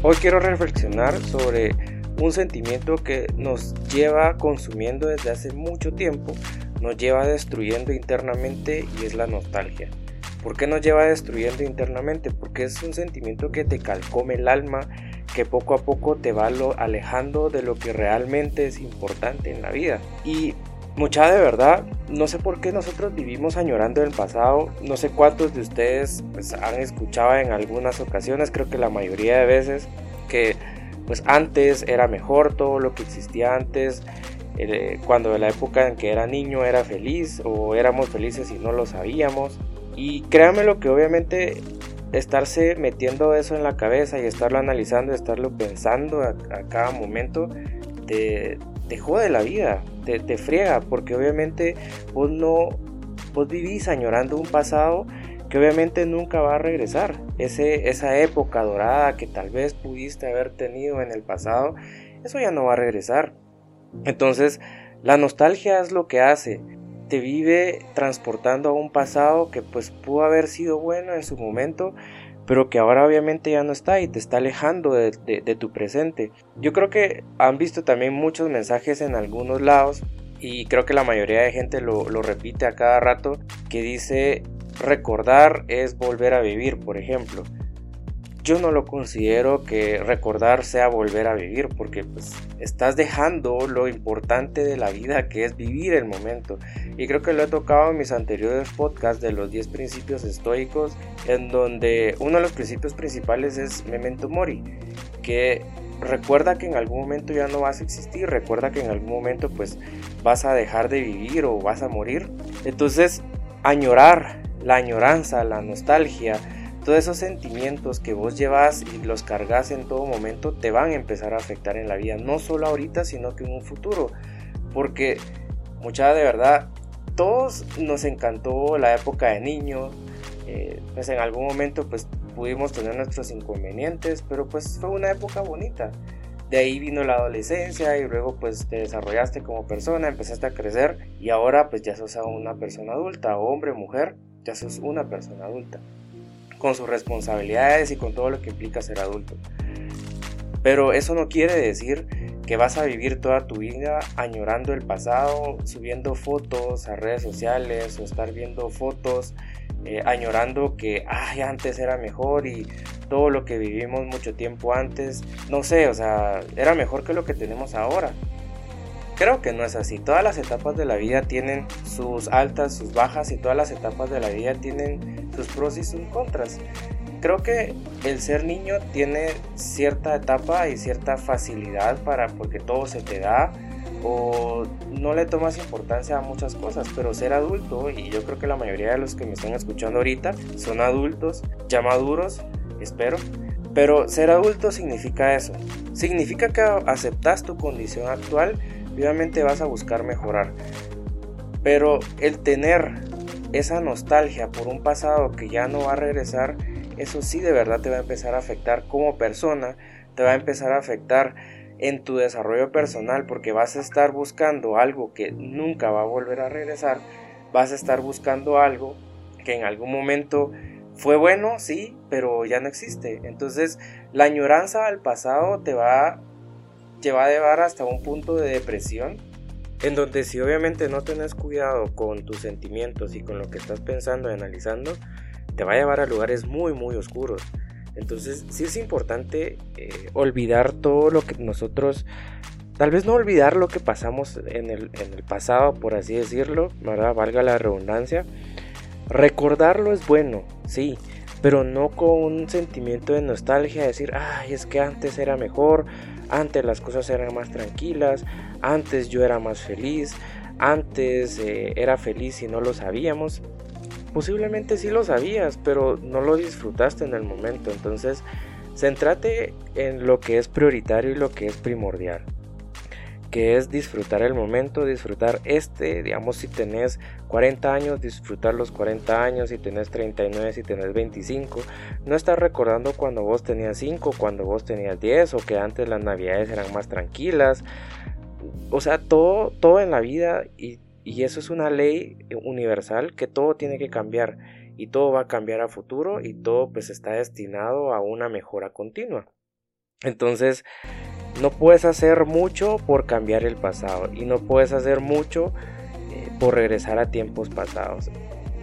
Hoy quiero reflexionar sobre un sentimiento que nos lleva consumiendo desde hace mucho tiempo, nos lleva destruyendo internamente y es la nostalgia. ¿Por qué nos lleva destruyendo internamente? Porque es un sentimiento que te calcome el alma, que poco a poco te va alejando de lo que realmente es importante en la vida. Y mucha de verdad, no sé por qué nosotros vivimos añorando el pasado. No sé cuántos de ustedes pues, han escuchado en algunas ocasiones, creo que la mayoría de veces, que pues antes era mejor todo lo que existía antes. Eh, cuando en la época en que era niño era feliz o éramos felices y no lo sabíamos. Y créanme lo que obviamente estarse metiendo eso en la cabeza y estarlo analizando, estarlo pensando a, cada momento, te, te, jode la vida, te, te, friega, porque obviamente vos no, vos vivís añorando un pasado que obviamente nunca va a regresar. Ese, esa época dorada que tal vez pudiste haber tenido en el pasado, eso ya no va a regresar. Entonces, la nostalgia es lo que hace, te vive transportando a un pasado que pues pudo haber sido bueno en su momento, pero que ahora obviamente ya no está y te está alejando de, tu presente. Yo creo que han visto también muchos mensajes en algunos lados y creo que la mayoría de gente lo, lo repite a cada rato que dice recordar es volver a vivir, por ejemplo yo no lo considero que recordar sea volver a vivir, porque pues estás dejando lo importante de la vida, que es vivir el momento. Y creo que lo he tocado en mis anteriores podcasts de los 10 principios estoicos, en donde uno de los principios principales es memento mori, que recuerda que en algún momento ya no vas a existir, recuerda que en algún momento pues vas a dejar de vivir o vas a morir. Entonces, añorar, la añoranza, la nostalgia, todos esos sentimientos que vos llevas y los cargas en todo momento te van a empezar a afectar en la vida, no solo ahorita, sino que en un futuro. Porque, mucha de verdad, todos nos encantó la época de niños, eh, pues en algún momento pues pudimos tener nuestros inconvenientes, pero pues fue una época bonita. De ahí vino la adolescencia y luego pues te desarrollaste como persona, empezaste a crecer y ahora pues ya sos una persona adulta, hombre, mujer, ya sos una persona adulta con sus responsabilidades y con todo lo que implica ser adulto. Pero eso no quiere decir que vas a vivir toda tu vida añorando el pasado, subiendo fotos a redes sociales o estar viendo fotos, eh, añorando que Ay, antes era mejor y todo lo que vivimos mucho tiempo antes, no sé, o sea, era mejor que lo que tenemos ahora. Creo que no es así. Todas las etapas de la vida tienen sus altas, sus bajas y todas las etapas de la vida tienen sus pros y sus contras. Creo que el ser niño tiene cierta etapa y cierta facilidad para porque todo se te da o no le tomas importancia a muchas cosas, pero ser adulto y yo creo que la mayoría de los que me están escuchando ahorita son adultos, ya maduros, espero. Pero ser adulto significa eso. Significa que aceptas tu condición actual obviamente vas a buscar mejorar. Pero el tener esa nostalgia por un pasado que ya no va a regresar, eso sí de verdad te va a empezar a afectar como persona, te va a empezar a afectar en tu desarrollo personal porque vas a estar buscando algo que nunca va a volver a regresar, vas a estar buscando algo que en algún momento fue bueno, sí, pero ya no existe. Entonces la añoranza al pasado te va te va a llevar hasta un punto de depresión en donde si obviamente no tenés cuidado con tus sentimientos y con lo que estás pensando y analizando, te va a llevar a lugares muy muy oscuros. Entonces sí es importante eh, olvidar todo lo que nosotros, tal vez no olvidar lo que pasamos en el, en el pasado, por así decirlo, ¿verdad? valga la redundancia. Recordarlo es bueno, sí, pero no con un sentimiento de nostalgia, decir, ay, es que antes era mejor, antes las cosas eran más tranquilas, antes yo era más feliz, antes eh, era feliz y no lo sabíamos. Posiblemente sí lo sabías, pero no lo disfrutaste en el momento. Entonces, centrate en lo que es prioritario y lo que es primordial que es disfrutar el momento, disfrutar este, digamos si tenés 40 años, disfrutar los 40 años, si tenés 39, si tenés 25, no estás recordando cuando vos tenías 5, cuando vos tenías 10 o que antes las navidades eran más tranquilas, o sea, todo, todo en la vida y, y eso es una ley universal que todo tiene que cambiar y todo va a cambiar a futuro y todo pues está destinado a una mejora continua. Entonces, no puedes hacer mucho por cambiar el pasado y no puedes hacer mucho eh, por regresar a tiempos pasados.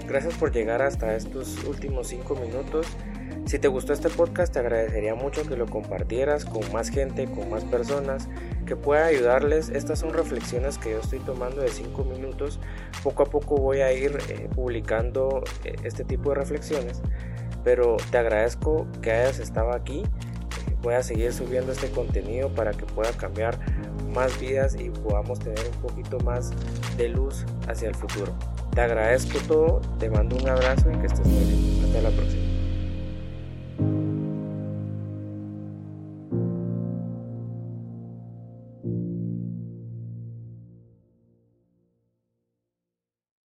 Gracias por llegar hasta estos últimos 5 minutos. Si te gustó este podcast, te agradecería mucho que lo compartieras con más gente, con más personas, que pueda ayudarles. Estas son reflexiones que yo estoy tomando de 5 minutos. Poco a poco voy a ir eh, publicando eh, este tipo de reflexiones. Pero te agradezco que hayas estado aquí. Voy a seguir subiendo este contenido para que pueda cambiar más vidas y podamos tener un poquito más de luz hacia el futuro. Te agradezco todo, te mando un abrazo y que estés muy bien. Hasta la próxima.